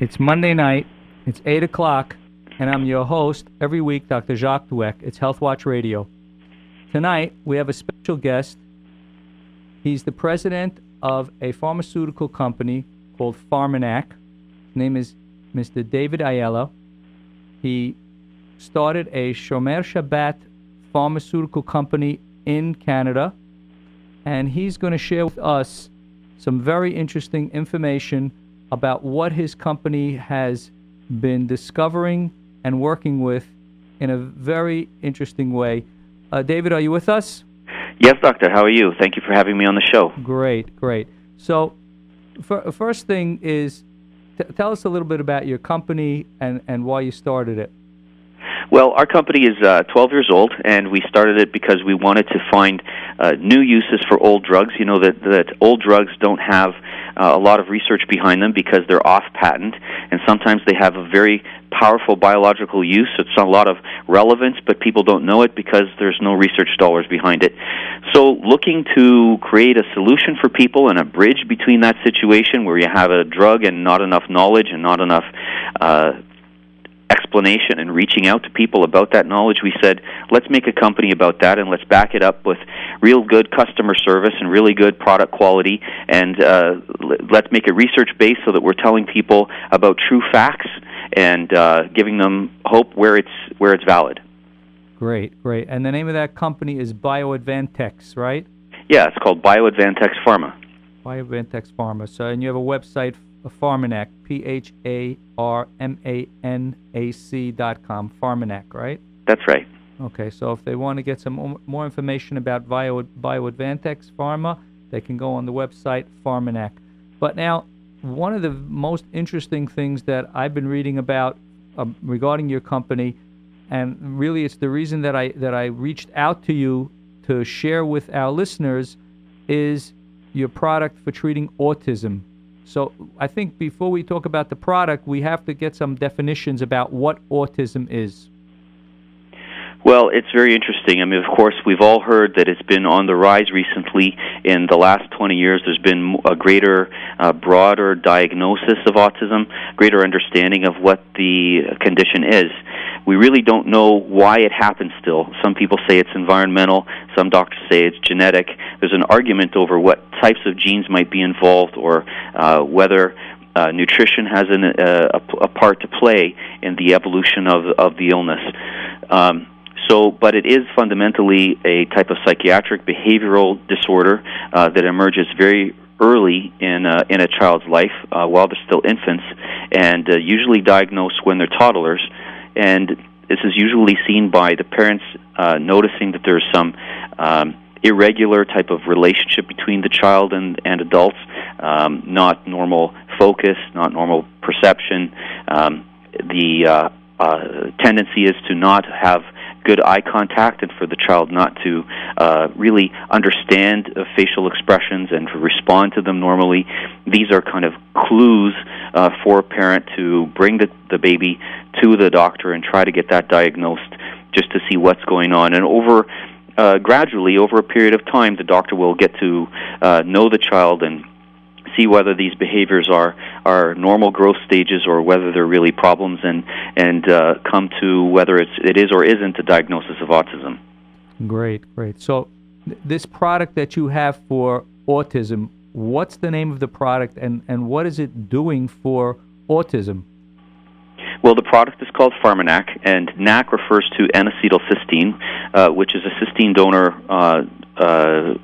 It's Monday night. It's 8 o'clock, and I'm your host every week, Dr. Jacques Doueck. It's Health Watch Radio. Tonight, we have a special guest. He's the president of a pharmaceutical company called Pharmanac. His name is Mr. David Aiello. He started a Shomer Shabbat pharmaceutical company in Canada, and he's going to share with us some very interesting information about what his company has been discovering and working with in a very interesting way. Uh, David, are you with us? Yes, Doctor. How are you? Thank you for having me on the show. Great, great. So, f- first thing is, t- tell us a little bit about your company and, and why you started it. Well, our company is uh, 12 years old, and we started it because we wanted to find uh, new uses for old drugs. You know that that old drugs don't have uh, a lot of research behind them because they're off patent, and sometimes they have a very powerful biological use. It's a lot of relevance, but people don't know it because there's no research dollars behind it. So, looking to create a solution for people and a bridge between that situation where you have a drug and not enough knowledge and not enough uh, explanation and reaching out to people about that knowledge, we said, let's make a company about that and let's back it up with real good customer service and really good product quality and uh, let's make it research based so that we're telling people about true facts and uh, giving them hope where it's where it's valid. Great, great. And the name of that company is BioAdvantex, right? Yeah, it's called BioAdvantex Pharma. BioAdvantex Pharma. So, and you have a website Pharmanac, P H A R M A N A C dot com, Pharmanac, right? That's right. Okay, so if they want to get some more information about Bio, BioAdvantex Pharma, they can go on the website Pharmanac. But now, one of the most interesting things that I've been reading about um, regarding your company, and really it's the reason that I that I reached out to you to share with our listeners, is your product for treating autism. So I think before we talk about the product, we have to get some definitions about what autism is. Well, it's very interesting. I mean, of course, we've all heard that it's been on the rise recently. In the last 20 years, there's been a greater, uh, broader diagnosis of autism, greater understanding of what the condition is. We really don't know why it happens still. Some people say it's environmental, some doctors say it's genetic. There's an argument over what types of genes might be involved or uh, whether uh, nutrition has an, uh, a, a part to play in the evolution of, of the illness. Um, so, but it is fundamentally a type of psychiatric behavioral disorder uh, that emerges very early in uh, in a child's life uh, while they're still infants, and uh, usually diagnosed when they're toddlers. And this is usually seen by the parents uh, noticing that there's some um, irregular type of relationship between the child and, and adults, um, not normal focus, not normal perception. Um, the uh, uh, tendency is to not have good eye contact and for the child not to uh, really understand uh, facial expressions and to respond to them normally. These are kind of clues uh, for a parent to bring the, the baby to the doctor and try to get that diagnosed just to see what's going on. And over uh, gradually, over a period of time, the doctor will get to uh, know the child and see whether these behaviors are are normal growth stages or whether they're really problems, and and uh, come to whether it's it is or isn't a diagnosis of autism. Great, great. So, th- this product that you have for autism, what's the name of the product, and and what is it doing for autism? Well, the product is called Pharmanac, and NAC refers to N-acetylcysteine, uh, which is a cysteine donor uh, uh,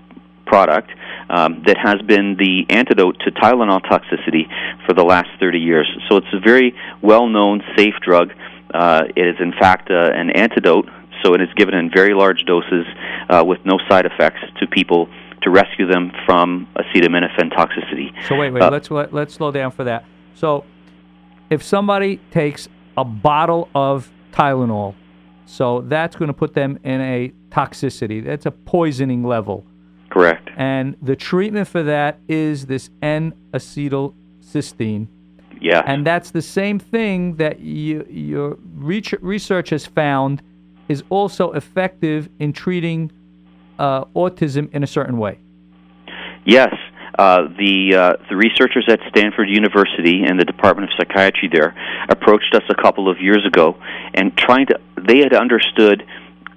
product um, that has been the antidote to Tylenol toxicity for the last 30 years. So it's a very well-known, safe drug. Uh, it is, in fact, uh, an antidote, so it is given in very large doses uh, with no side effects to people to rescue them from acetaminophen toxicity. So wait, wait, uh, let's let, let's slow down for that. So if somebody takes a bottle of Tylenol, so that's going to put them in a toxicity. That's a poisoning level. Correct. And the treatment for that is this N-acetylcysteine. Yeah. And that's the same thing that you, your research has found is also effective in treating uh, autism in a certain way. Yes. uh, the uh, the researchers at Stanford University and the Department of Psychiatry there approached us a couple of years ago, and trying to they had understood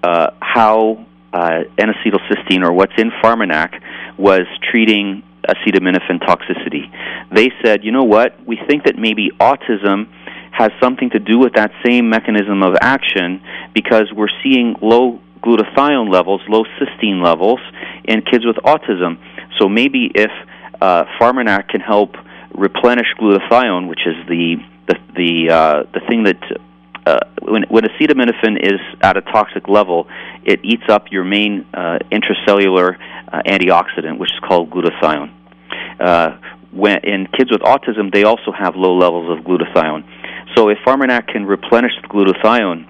uh, how uh, N-acetylcysteine or what's in Pharmanac was treating acetaminophen toxicity. They said, you know what, we think that maybe autism has something to do with that same mechanism of action because we're seeing low glutathione levels, low cysteine levels in kids with autism. So maybe if uh, Pharmanac can help replenish glutathione, which is the the the uh, the thing that uh, when, when acetaminophen is at a toxic level, it eats up your main uh, intracellular uh, antioxidant, which is called glutathione. Uh, when in kids with autism, they also have low levels of glutathione. So if Pharmanac can replenish the glutathione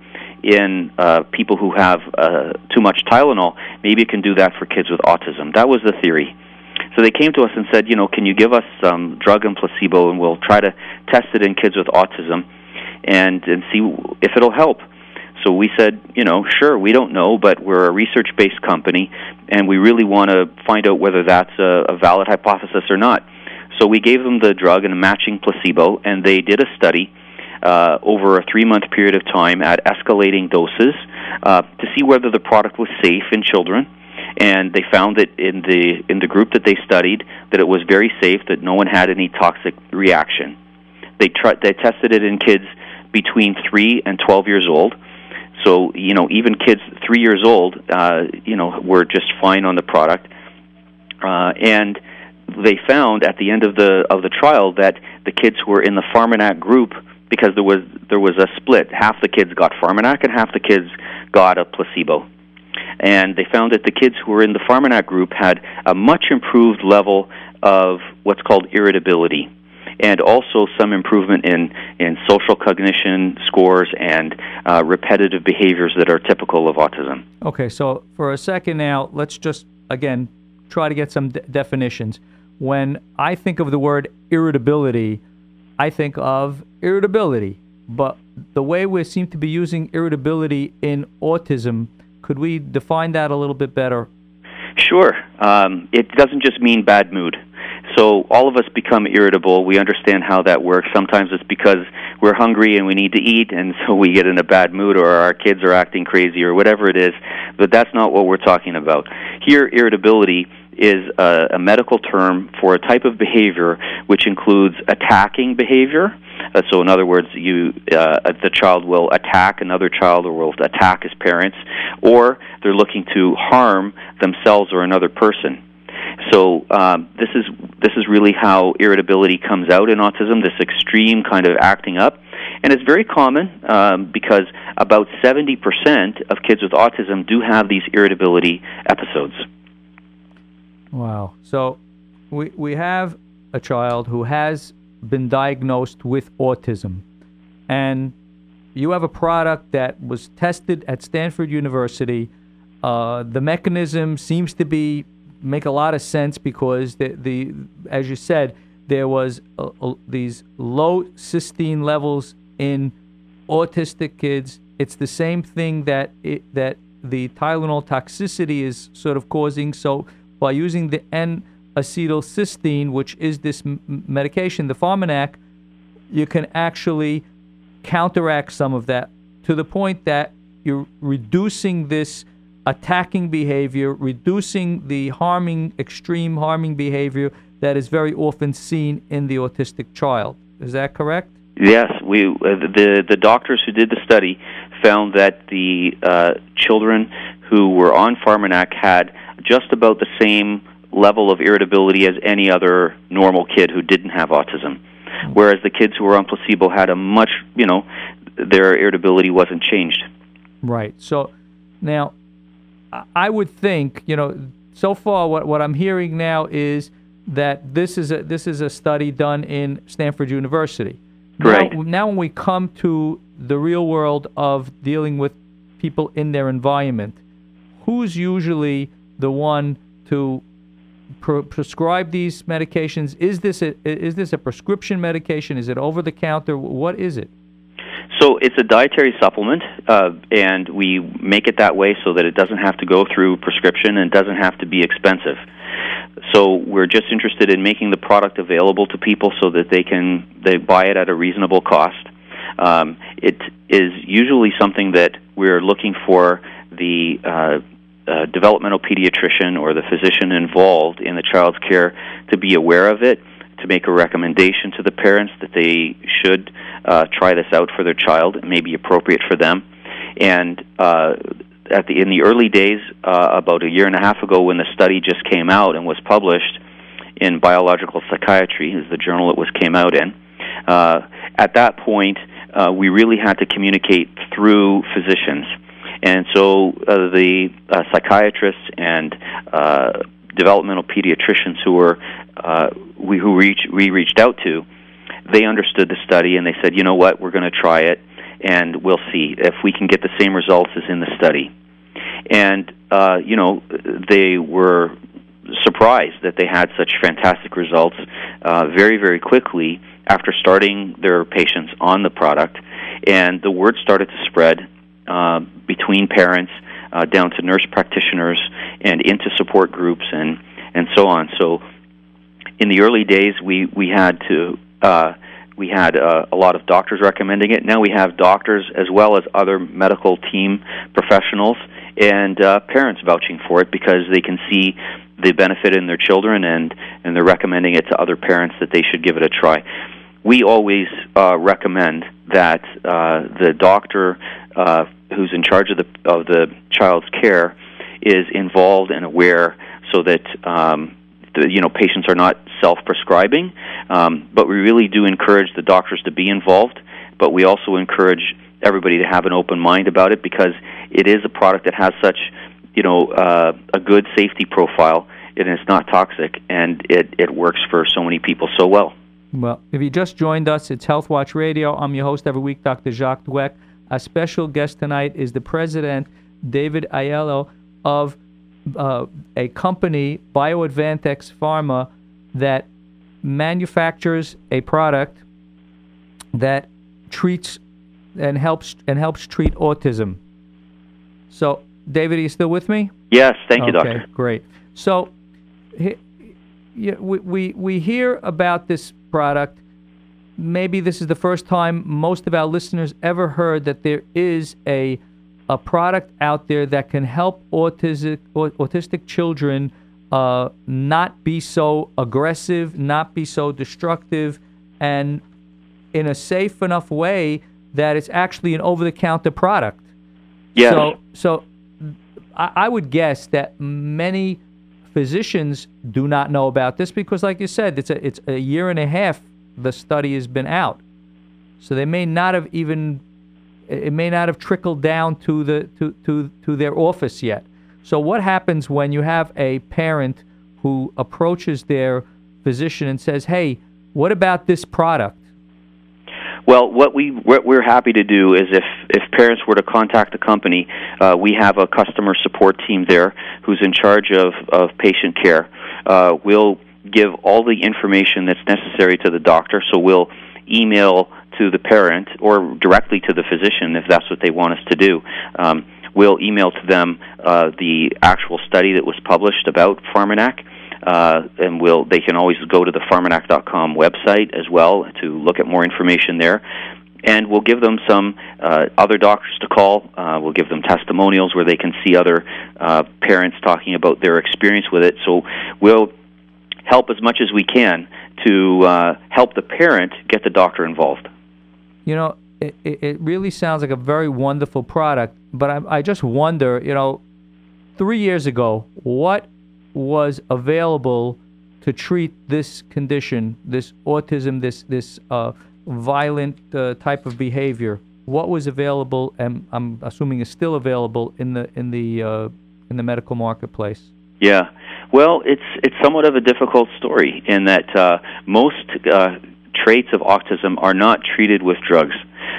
in uh, people who have uh, too much Tylenol, maybe it can do that for kids with autism. That was the theory. So they came to us and said, you know, can you give us some drug and placebo, and we'll try to test it in kids with autism, and and see if it'll help. So we said, you know, sure, we don't know, but we're a research-based company, and we really want to find out whether that's a, a valid hypothesis or not. So we gave them the drug and a matching placebo, and they did a study uh, over a three month period of time at escalating doses uh, to see whether the product was safe in children. And they found that in the in the group that they studied that it was very safe, that no one had any toxic reaction. They tried they tested it in kids between three and twelve years old. So you know even kids three years old, uh, you know, were just fine on the product. Uh, and they found at the end of the of the trial that the kids who were in the Pharmanac group because there was there was a split. Half the kids got Pharmanac and half the kids got a placebo. And they found that the kids who were in the Pharmanac group had a much improved level of what's called irritability and also some improvement in, in social cognition scores and uh, repetitive behaviors that are typical of autism. Okay, so for a second now, let's just, again, try to get some definitions. When I think of the word irritability, I think of irritability. But the way we seem to be using irritability in autism, could we define that a little bit better? Sure. Um, it doesn't just mean bad mood. So all of us become irritable. We understand how that works. Sometimes it's because we're hungry and we need to eat, and so we get in a bad mood, or our kids are acting crazy, or whatever it is. But that's not what we're talking about. Here, irritability is a, a medical term for a type of behavior which includes attacking behavior. Uh, so, in other words, you uh, the child will attack another child or will attack his parents, or they're looking to harm themselves or another person. So um, this is this is really how irritability comes out in autism. This extreme kind of acting up, and it's very common um, because about seventy percent of kids with autism do have these irritability episodes. Wow. So we we have a child who has been diagnosed with autism, and you have a product that was tested at Stanford University. Uh, the mechanism seems to be make a lot of sense because the, the as you said there was uh, uh, these low cysteine levels in autistic kids. It's the same thing that it, that the Tylenol toxicity is sort of causing. So by using the N-acetylcysteine, which is this m- medication, the Pharmanac, you can actually counteract some of that to the point that you're reducing this attacking behavior, reducing the harming, extreme harming behavior that is very often seen in the autistic child. Is that correct? Yes, we uh, the the doctors who did the study found that the uh, children who were on Pharmanac had just about the same level of irritability as any other normal kid who didn't have autism. Whereas the kids who were on placebo had a much, you know, their irritability wasn't changed. Right. So now, I would think, you know, so far what, what I'm hearing now is that this is a this is a study done in Stanford University. Right. Now, now when we come to the real world of dealing with people in their environment, who's usually the one to pre- prescribe these medications? Is this a is this a prescription medication? Is it over the counter? What is it? So it's a dietary supplement, uh, and we make it that way so that it doesn't have to go through prescription and doesn't have to be expensive. so we're just interested in making the product available to people so that they can they buy it at a reasonable cost. Um, it is usually something that we're looking for the uh, uh, developmental pediatrician or the physician involved in the child's care to be aware of it, to make a recommendation to the parents that they should uh, try this out for their child. It may be appropriate for them. And uh, at the in the early days, uh, about a year and a half ago, when the study just came out and was published in Biological Psychiatry, is the journal it was came out in. Uh, at that point, uh, we really had to communicate through physicians, and so uh, the uh, psychiatrists and uh, developmental pediatricians who were uh, we who reach, we reached out to, they understood the study and they said, you know what, we're going to try it and we'll see if we can get the same results as in the study. And uh, you know, they were surprised that they had such fantastic results uh, very, very quickly after starting their patients on the product, and the word started to spread uh, between parents uh, down to nurse practitioners and into support groups and and so on. So, in the early days, we we had to. Uh, we had uh, a lot of doctors recommending it. Now we have doctors as well as other medical team professionals and uh, parents vouching for it because they can see the benefit in their children and and they're recommending it to other parents that they should give it a try. We always uh, recommend that uh, the doctor uh, who's in charge of the of the child's care is involved and aware so that um, you know patients are not self-prescribing. Um, but we really do encourage the doctors to be involved. But we also encourage everybody to have an open mind about it because it is a product that has such you know uh, a good safety profile and it's not toxic and it, it works for so many people so well. Well, if you just joined us, it's Health Watch Radio. I'm your host every week, Dr. Jacques Doueck. Our special guest tonight is the president, David Aiello, of uh, a company, BioAdvantex Pharma, that manufactures a product that treats and helps and helps treat autism. So, David, are you still with me? Yes, thank you, okay, doctor. Great. So, he, we, we we hear about this product. Maybe this is the first time most of our listeners ever heard that there is a a product out there that can help autistic autistic children uh, not be so aggressive, not be so destructive, and in a safe enough way that it's actually an over-the-counter product. Yes. So, so I, I would guess that many physicians do not know about this because, like you said, it's a it's a year and a half the study has been out, so they may not have even it may not have trickled down to the to to to their office yet. So, what happens when you have a parent who approaches their physician and says, "Hey, what about this product?" Well, what we what we're happy to do is if if parents were to contact the company, uh, we have a customer support team there who's in charge of of patient care. Uh, we'll give all the information that's necessary to the doctor. So we'll email to the parent or directly to the physician if that's what they want us to do. Um, we'll email to them uh, the actual study that was published about Pharmanac uh, and we'll they can always go to the pharmanac.com website as well to look at more information there. And we'll give them some uh, other doctors to call. Uh, we'll give them testimonials where they can see other uh, parents talking about their experience with it. So we'll help as much as we can to uh, help the parent get the doctor involved. You know, it, it really sounds like a very wonderful product, but I, I just wonder, you know, three years ago, what was available to treat this condition, this autism, this this uh, violent uh, type of behavior? What was available, and I'm assuming is still available in the in the uh, in the medical marketplace? Yeah, well, it's it's somewhat of a difficult story in that uh, most uh, traits of autism are not treated with drugs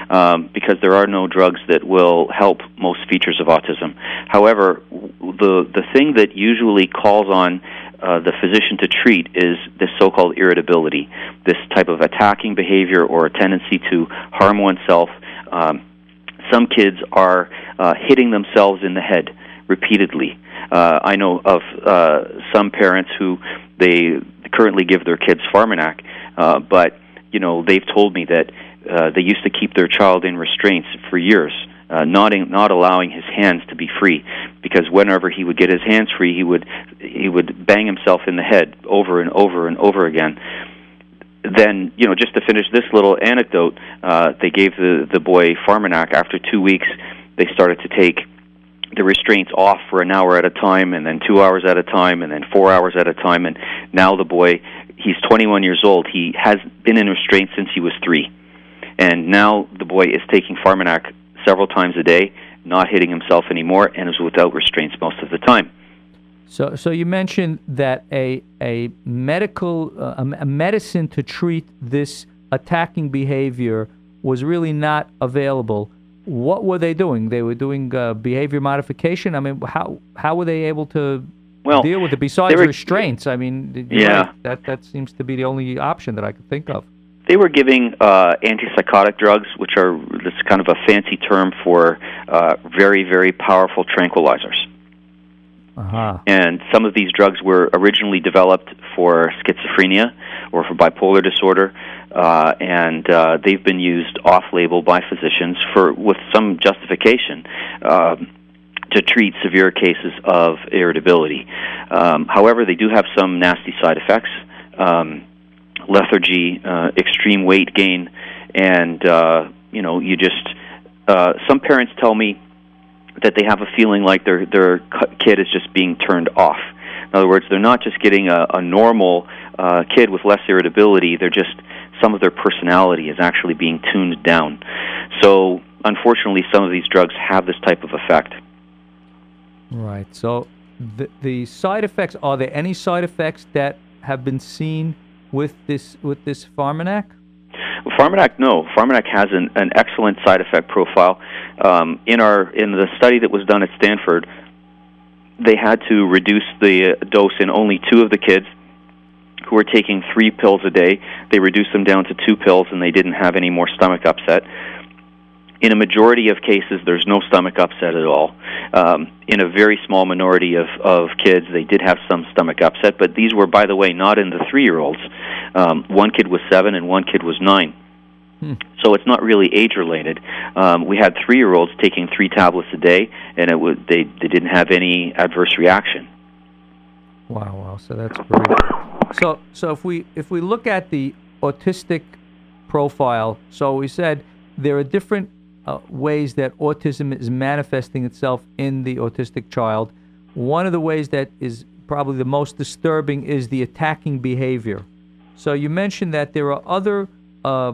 um, because there are no drugs that will help most features of autism. However, the the thing that usually calls on uh, the physician to treat is this so-called irritability, this type of attacking behavior or a tendency to harm oneself. Um, some kids are uh, hitting themselves in the head repeatedly. Uh, I know of uh, some parents who they currently give their kids Pharmanac, uh, but you know they've told me that uh, they used to keep their child in restraints for years. Uh, not in, not allowing his hands to be free, because whenever he would get his hands free, he would he would bang himself in the head over and over and over again then you know just to finish this little anecdote uh, they gave the the boy Pharmanac after two weeks they started to take the restraints off for an hour at a time and then two hours at a time and then four hours at a time and now the boy he's 21 years old. He has been in restraints since he was three. And now the boy is taking Pharmanac several times a day not hitting himself anymore and is without restraints most of the time. So, so you mentioned that a a medical uh, a medicine to treat this attacking behavior was really not available. What were they doing? They were doing uh, behavior modification. I mean, how how were they able to well, deal with it besides were, restraints? I mean, yeah, right, that that seems to be the only option that I could think of. They were giving uh, antipsychotic drugs, which are this kind of a fancy term for uh, very very powerful tranquilizers. Uh-huh. And some of these drugs were originally developed for schizophrenia or for bipolar disorder, uh, and uh, they've been used off-label by physicians for with some justification. Uh, to treat severe cases of irritability. Um, however, they do have some nasty side effects um, lethargy, uh, extreme weight gain, and uh, you know, you just. Uh, some parents tell me that they have a feeling like their their kid is just being turned off. In other words, they're not just getting a, a normal uh, kid with less irritability. They're just some of their personality is actually being tuned down. So, unfortunately, some of these drugs have this type of effect. Right. So, the the side effects are there any side effects that have been seen with this with this Pharmanac? Pharmanac, no. Pharmanac has an, an excellent side effect profile. Um, in our in the study that was done at Stanford, they had to reduce the dose in only two of the kids who were taking three pills a day. They reduced them down to two pills, and they didn't have any more stomach upset. In a majority of cases, there's no stomach upset at all. Um, in a very small minority of, of kids, they did have some stomach upset, but these were, by the way, not in the three year olds. Um, one kid was seven and one kid was nine. Hmm. So it's not really age related. Um, we had three year olds taking three tablets a day, and it would, they, they didn't have any adverse reaction. Wow, wow. So that's great. So, so if we if we look at the autistic profile, so we said there are different uh, ways that autism is manifesting itself in the autistic child. One of the ways that is probably the most disturbing is the attacking behavior. So you mentioned that there are other uh,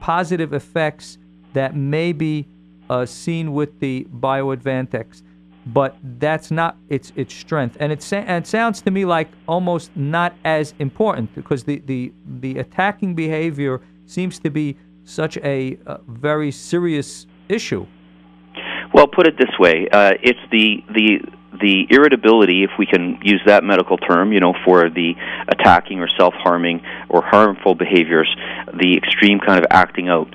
positive effects that may be uh, seen with the BioAdvantex, but that's not its its strength. And it, sa- and it sounds to me like almost not as important because the, the, the attacking behavior seems to be such a very serious issue? Well, put it this way: uh, it's the the the irritability, if we can use that medical term, you know, for the attacking or self-harming or harmful behaviors, the extreme kind of acting out.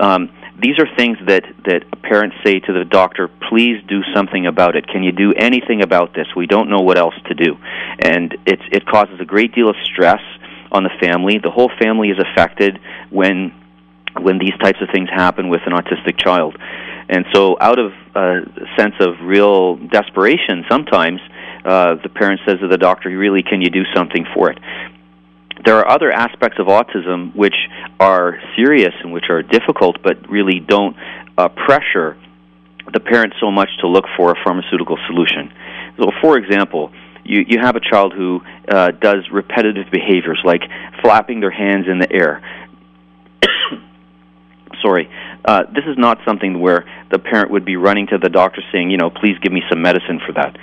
Um, these are things that that parents say to the doctor, "Please do something about it. Can you do anything about this? We don't know what else to do," and it it causes a great deal of stress on the family. The whole family is affected when when these types of things happen with an autistic child. And so, out of a sense of real desperation, sometimes uh, the parent says to the doctor, "Really, can you do something for it?" There are other aspects of autism which are serious and which are difficult, but really don't uh, pressure the parent so much to look for a pharmaceutical solution. So, for example, you, you have a child who uh, does repetitive behaviors like flapping their hands in the air sorry, uh, this is not something where the parent would be running to the doctor saying, you know, please give me some medicine for that.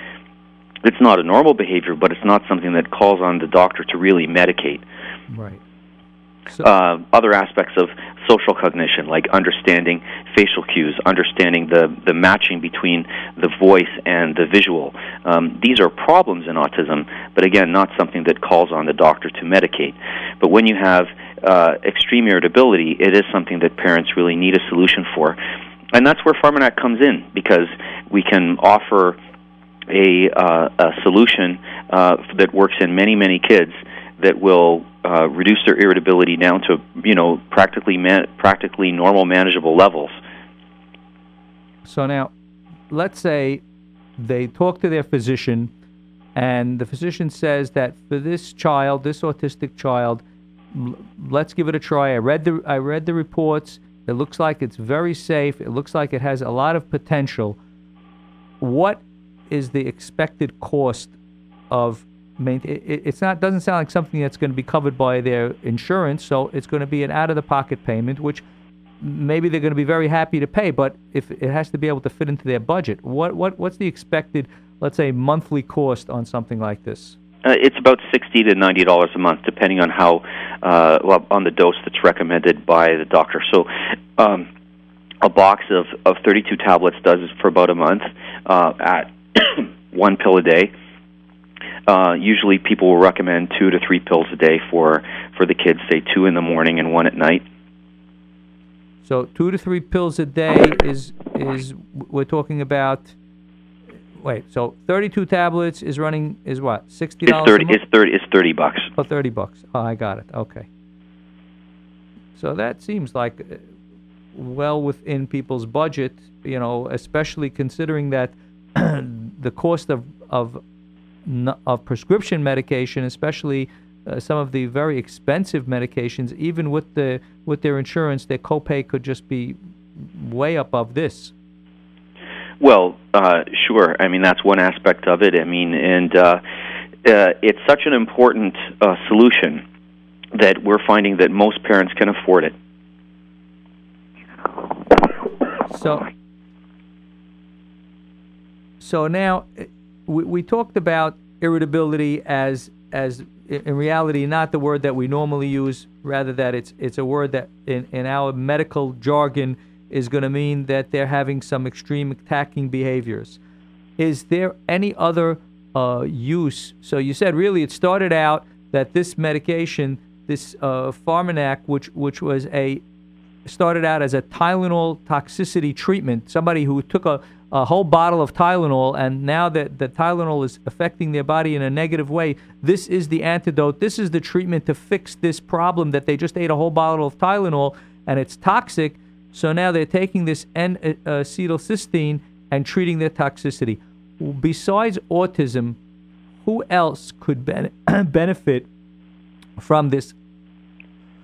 It's not a normal behavior, but it's not something that calls on the doctor to really medicate. Right. So, uh, other aspects of social cognition, like understanding facial cues, understanding the, the matching between the voice and the visual. Um, these are problems in autism, but again, not something that calls on the doctor to medicate. But when you have uh, extreme irritability, it is something that parents really need a solution for. And that's where Pharmanac comes in because we can offer a, uh, a solution uh, that works in many, many kids that will uh, reduce their irritability down to you know practically man- practically normal manageable levels. So now, let's say they talk to their physician, and the physician says that for this child, this autistic child, l- let's give it a try. I read the I read the reports. It looks like it's very safe. It looks like it has a lot of potential. What is the expected cost of maintain? It, it's not doesn't sound like something that's going to be covered by their insurance, so it's going to be an out of the pocket payment, which maybe they're going to be very happy to pay, but if it has to be able to fit into their budget, what what what's the expected, let's say, monthly cost on something like this? Uh, it's about sixty to ninety dollars a month, depending on how uh, well, on the dose that's recommended by the doctor. So, um, a box of of thirty two tablets does for about a month uh, at one pill a day. Uh, usually, people will recommend two to three pills a day for for the kids, say two in the morning and one at night. So two to three pills a day is is we're talking about. Wait, so thirty-two tablets is running is what sixty It's dollars? thirty. It's thirty. It's thirty bucks. Oh, 30 bucks. Oh, I got it. Okay. So that seems like uh, well within people's budget, you know, especially considering that the cost of of of prescription medication, especially uh, some of the very expensive medications, even with the with their insurance, their copay could just be way above this. Well, uh, sure. I mean, that's one aspect of it. I mean, and uh, uh, it's such an important uh, solution that we're finding that most parents can afford it. So, so now uh, we, we talked about irritability as as in reality not the word that we normally use, rather that it's it's a word that in, in our medical jargon is going to mean that they're having some extreme attacking behaviors. Is there any other uh, use? So you said really it started out that this medication, this uh, Pharmanac, which which was a started out as a Tylenol toxicity treatment. Somebody who took a, a whole bottle of Tylenol, and now that the Tylenol is affecting their body in a negative way, this is the antidote. This is the treatment to fix this problem that they just ate a whole bottle of Tylenol and it's toxic. So now they're taking this N-acetylcysteine uh, uh, and treating their toxicity. Besides autism, who else could ben- benefit from this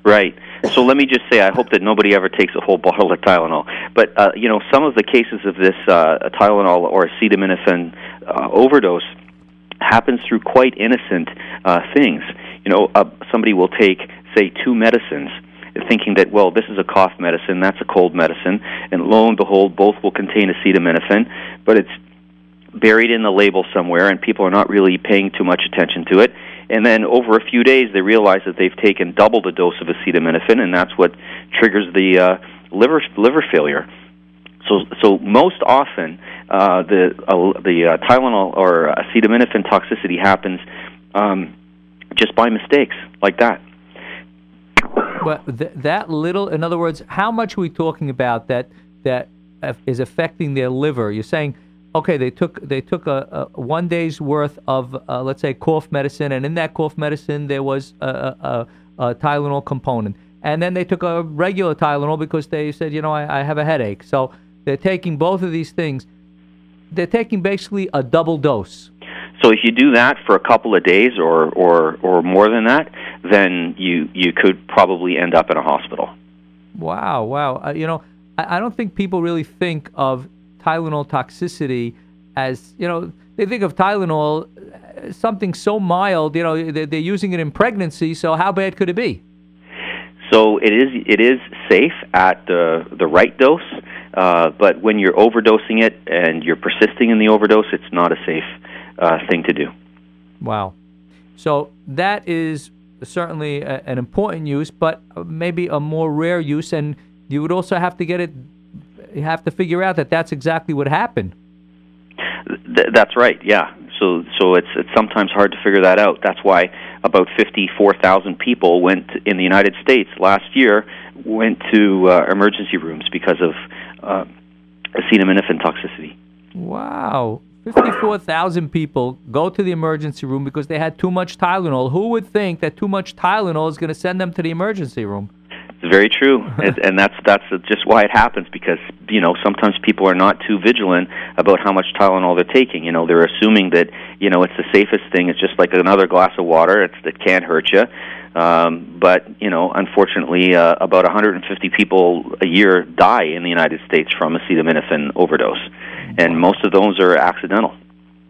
Right. So let me just say, I hope that nobody ever takes a whole bottle of Tylenol. But uh, you know, some of the cases of this uh, Tylenol or acetaminophen uh, overdose happens through quite innocent uh, things. You know, uh, somebody will take, say, two medicines, thinking that well, this is a cough medicine, that's a cold medicine, and lo and behold, both will contain acetaminophen, but it's buried in the label somewhere, and people are not really paying too much attention to it. And then over a few days, they realize that they've taken double the dose of acetaminophen, and that's what triggers the uh, liver liver failure. So, so most often, uh, the uh, the uh, Tylenol or acetaminophen toxicity happens um, just by mistakes, like that. Well, th- that little, in other words, how much are we talking about that that uh, affecting their liver? You're saying, okay, they took they took a, a one day's worth of uh, let's say cough medicine, and in that cough medicine there was a, a, a, Tylenol component, and then they took a regular Tylenol because they said, you know, I, I have a headache. So they're taking both of these things. They're taking basically a double dose. So if you do that for a couple of days or or or more than that, then you you could probably end up in a hospital. Wow, wow. Uh, you know, I, I don't think people really think of Tylenol toxicity as, you know, they think of Tylenol as something so mild, you know, they're, they're using it in pregnancy, so how bad could it be? So it is it is safe at the the right dose, uh, but when you're overdosing it and you're persisting in the overdose, it's not a safe uh, thing to do. Wow. So that is certainly a, an important use, but maybe a more rare use, and you would also have to get it. You have to figure out that that's exactly what happened. Th- that's right. Yeah. So so it's it's sometimes hard to figure that out. That's why about 54,000 people went in the United States last year went to uh, emergency rooms because of uh, acetaminophen toxicity. Wow, 54,000 people go to the emergency room because they had too much Tylenol. Who would think that too much Tylenol is going to send them to the emergency room? It's very true, and, and that's that's just why it happens because you know sometimes people are not too vigilant about how much Tylenol they're taking. You know, they're assuming that you know it's the safest thing. It's just like another glass of water. It's it can't hurt you. Um, but you know, unfortunately, uh, about 150 people a year die in the United States from acetaminophen overdose, and most of those are accidental.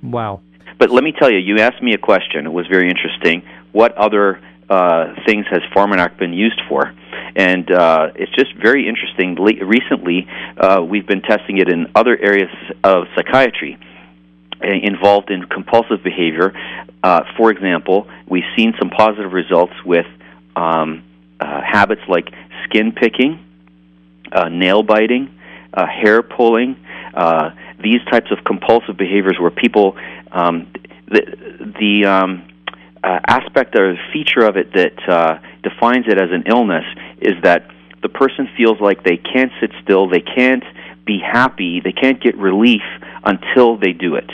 Wow. But let me tell you, you asked me a question. It was very interesting. What other uh, things has Pharmanac been used for? And uh, it's just very interesting. Recently, uh, we've been testing it in other areas of psychiatry uh, involved in compulsive behavior. Uh, for example, we've seen some positive results with um, uh, habits like skin picking, uh, nail biting, uh, hair pulling, uh, these types of compulsive behaviors where people, um, the, the um, uh, aspect or feature of it that uh, defines it as an illness is that the person feels like they can't sit still, they can't be happy, they can't get relief until they do it.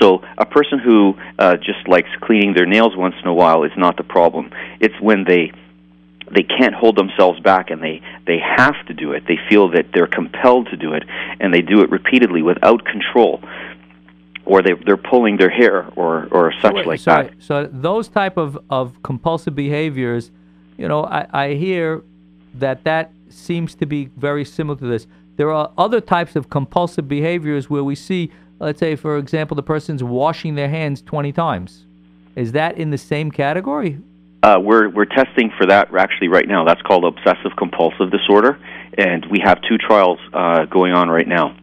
So a person who uh, just likes cleaning their nails once in a while is not the problem. It's when they they can't hold themselves back and they they have to do it. They feel that they're compelled to do it and they do it repeatedly without control or they they're pulling their hair or or such Wait, like so, that. So those type of, of compulsive behaviors, you know, I, I hear that that seems to be very similar to this. There are other types of compulsive behaviors where we see, let's say, for example, the person's washing their hands 20 times. Is that in the same category? Uh, we're we're testing for that actually right now. That's called obsessive compulsive disorder, and we have two trials uh, going on right now.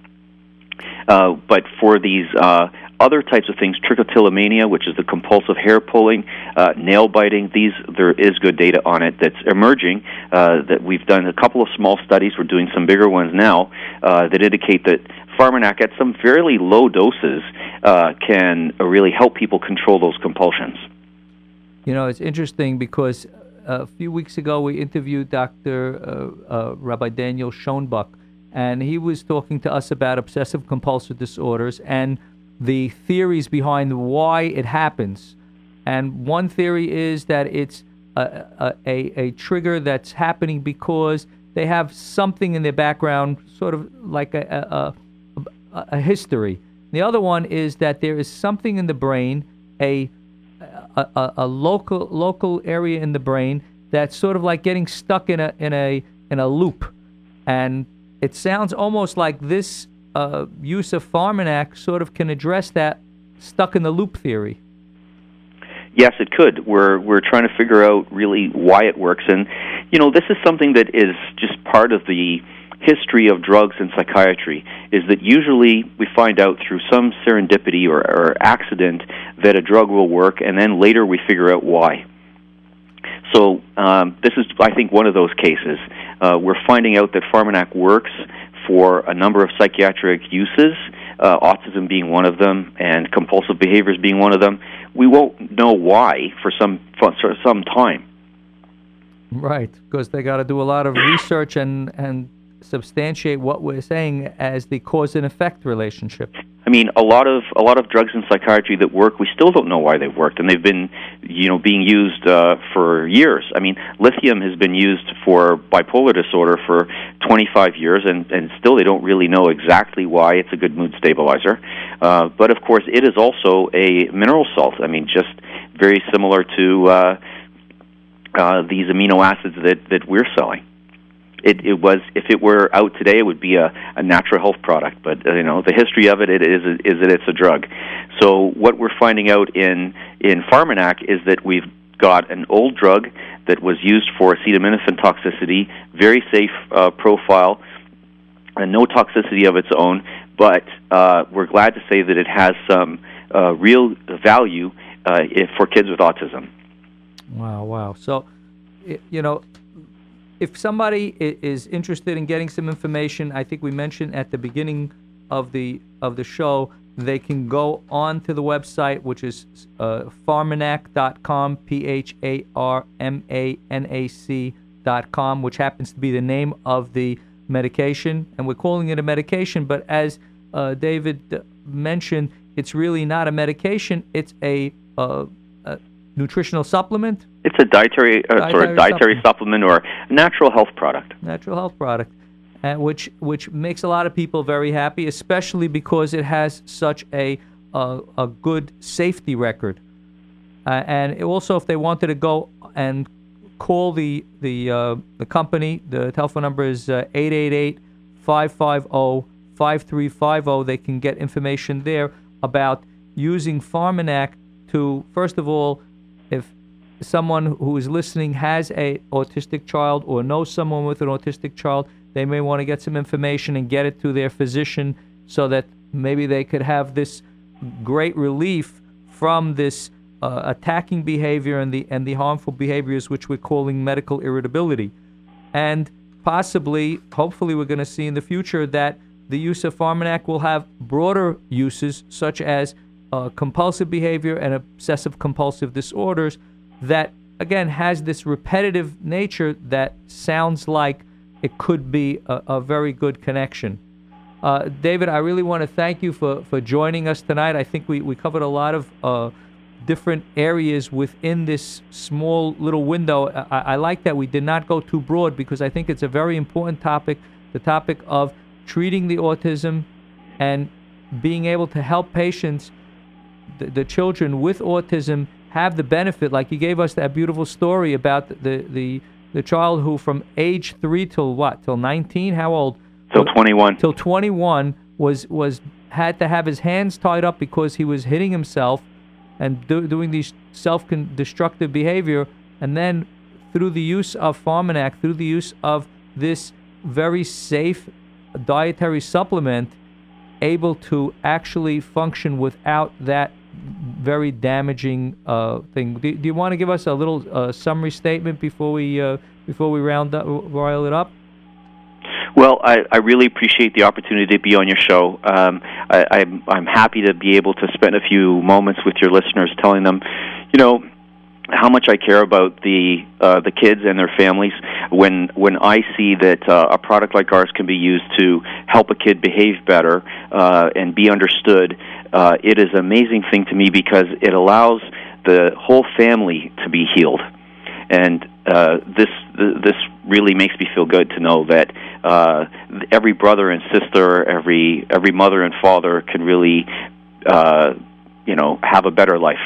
Uh, but for these uh, other types of things, trichotillomania, which is the compulsive hair pulling, uh, nail biting, these there is good data on it that's emerging. Uh, that we've done a couple of small studies. We're doing some bigger ones now uh, that indicate that Pharmanac at some fairly low doses uh, can really help people control those compulsions. You know, it's interesting because a few weeks ago we interviewed Dr. Uh, uh, Rabbi Daniel Schoenbuck, and he was talking to us about obsessive compulsive disorders and the theories behind why it happens. And one theory is that it's a, a, a, a trigger that's happening because they have something in their background, sort of like a, a, a, history. The other one is that there is something in the brain, a a, a, a local local area in the brain that's sort of like getting stuck in a in a in a loop, and it sounds almost like this uh, use of Pharmanac sort of can address that stuck in the loop theory. Yes, it could. We're we're trying to figure out really why it works, and you know this is something that is just part of the history of drugs and psychiatry. Is that usually we find out through some serendipity or, or accident that a drug will work, and then later we figure out why. So um, this is, I think, one of those cases. Uh, we're finding out that Pharmanac works for a number of psychiatric uses, uh, autism being one of them, and compulsive behaviors being one of them. We won't know why for some for some time. Right, because they got to do a lot of research and and substantiate what we're saying as the cause and effect relationship. I mean, a lot of a lot of drugs in psychiatry that work, we still don't know why they've worked, and they've been, you know, being used uh, for years. I mean, lithium has been used for bipolar disorder for 25 years, and and still they don't really know exactly why it's a good mood stabilizer. Uh, but of course, it is also a mineral salt. I mean, just very similar to uh, uh, these amino acids that that we're selling it, it was if it were out today, it would be a, a natural health product. But uh, you know, the history of it, it is is that it's a drug. So what we're finding out in in Pharmanac is that we've got an old drug that was used for acetaminophen toxicity, very safe uh, profile, and no toxicity of its own. But uh, we're glad to say that it has some uh, real value uh, if, for kids with autism. Wow, wow. So, you know, if somebody is interested in getting some information, I think we mentioned at the beginning of the of the show, they can go on to the website, which is uh, pharmanac.com, p h a r m a n a c.com, which happens to be the name of the medication, and we're calling it a medication. But as uh, David mentioned, it's really not a medication; it's a, uh, nutritional supplement. It's a dietary, uh, dietary sort of dietary supplement. supplement or natural health product. Natural health product, uh, which which makes a lot of people very happy, especially because it has such a a, a good safety record. Uh, and also, if they wanted to go and call the the uh, the company, the telephone number is uh, 888 550 5350. They can get information there about using Pharmanac to, first of all, if someone who is listening has a autistic child or knows someone with an autistic child, they may want to get some information and get it to their physician so that maybe they could have this great relief from this uh, attacking behavior and the and the harmful behaviors which we're calling medical irritability, and possibly, hopefully, we're going to see in the future that the use of Pharmanac will have broader uses such as uh, compulsive behavior and obsessive compulsive disorders that again has this repetitive nature that sounds like it could be a, a very good connection. Uh, David, I really want to thank you for, for joining us tonight. I think we, we covered a lot of uh, different areas within this small little window. I, I, like that we did not go too broad because I think it's a very important topic the topic of treating the autism and being able to help patients, the, the children with autism, have the benefit. Like you gave us that beautiful story about the, the, the child who, from age three till what? Till 19? How old? Till 21. Till 21 was was had to have his hands tied up because he was hitting himself and do, doing these self-destructive behavior, and then through the use of Pharmanac, through the use of this very safe dietary supplement, able to actually function without that very damaging uh, thing. Do, do, you want to give us a little uh, summary statement before we uh, before we round up, rile it up? Well, I, I really appreciate the opportunity to be on your show. Um, I, I'm, I'm happy to be able to spend a few moments with your listeners, telling them, you know, how much I care about the uh, the kids and their families. When when I see that uh, a product like ours can be used to help a kid behave better uh, and be understood, uh, it is an amazing thing to me because it allows the whole family to be healed and uh, this this really makes me feel good to know that uh, every brother and sister, every every mother and father can really, uh, you know, have a better life.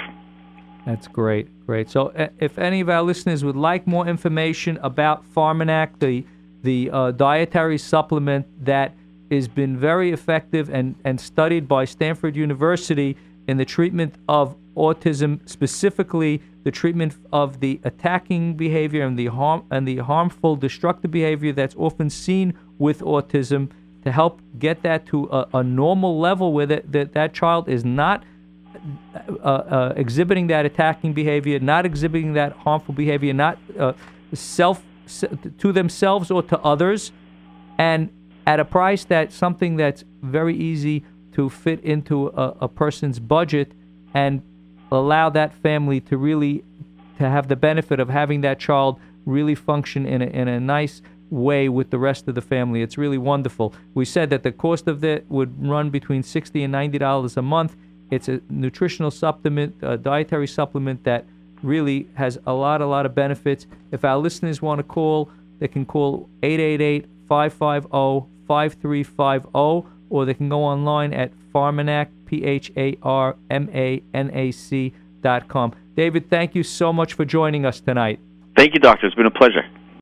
That's great, great. So, if any of our listeners would like more information about Pharmanac, the the uh, dietary supplement that has been very effective and, and studied by Stanford University in the treatment of autism, specifically the treatment of the attacking behavior and the harm and the harmful destructive behavior that's often seen with autism to help get that to a, a normal level where that, that that child is not uh, uh, exhibiting that attacking behavior, not exhibiting that harmful behavior, not uh, self to themselves or to others, and at a price that's something that's very easy to fit into a, a person's budget and allow that family to really to have the benefit of having that child really function in a, in a nice way with the rest of the family. It's really wonderful. We said that the cost of that would run between sixty and ninety dollars a month. It's a nutritional supplement, a dietary supplement that really has a lot, a lot of benefits. If our listeners want to call, they can call 888 550 5350 or they can go online at Pharmanac, P H A R M A N A C dot com. David, thank you so much for joining us tonight. Thank you, Doctor. It's been a pleasure.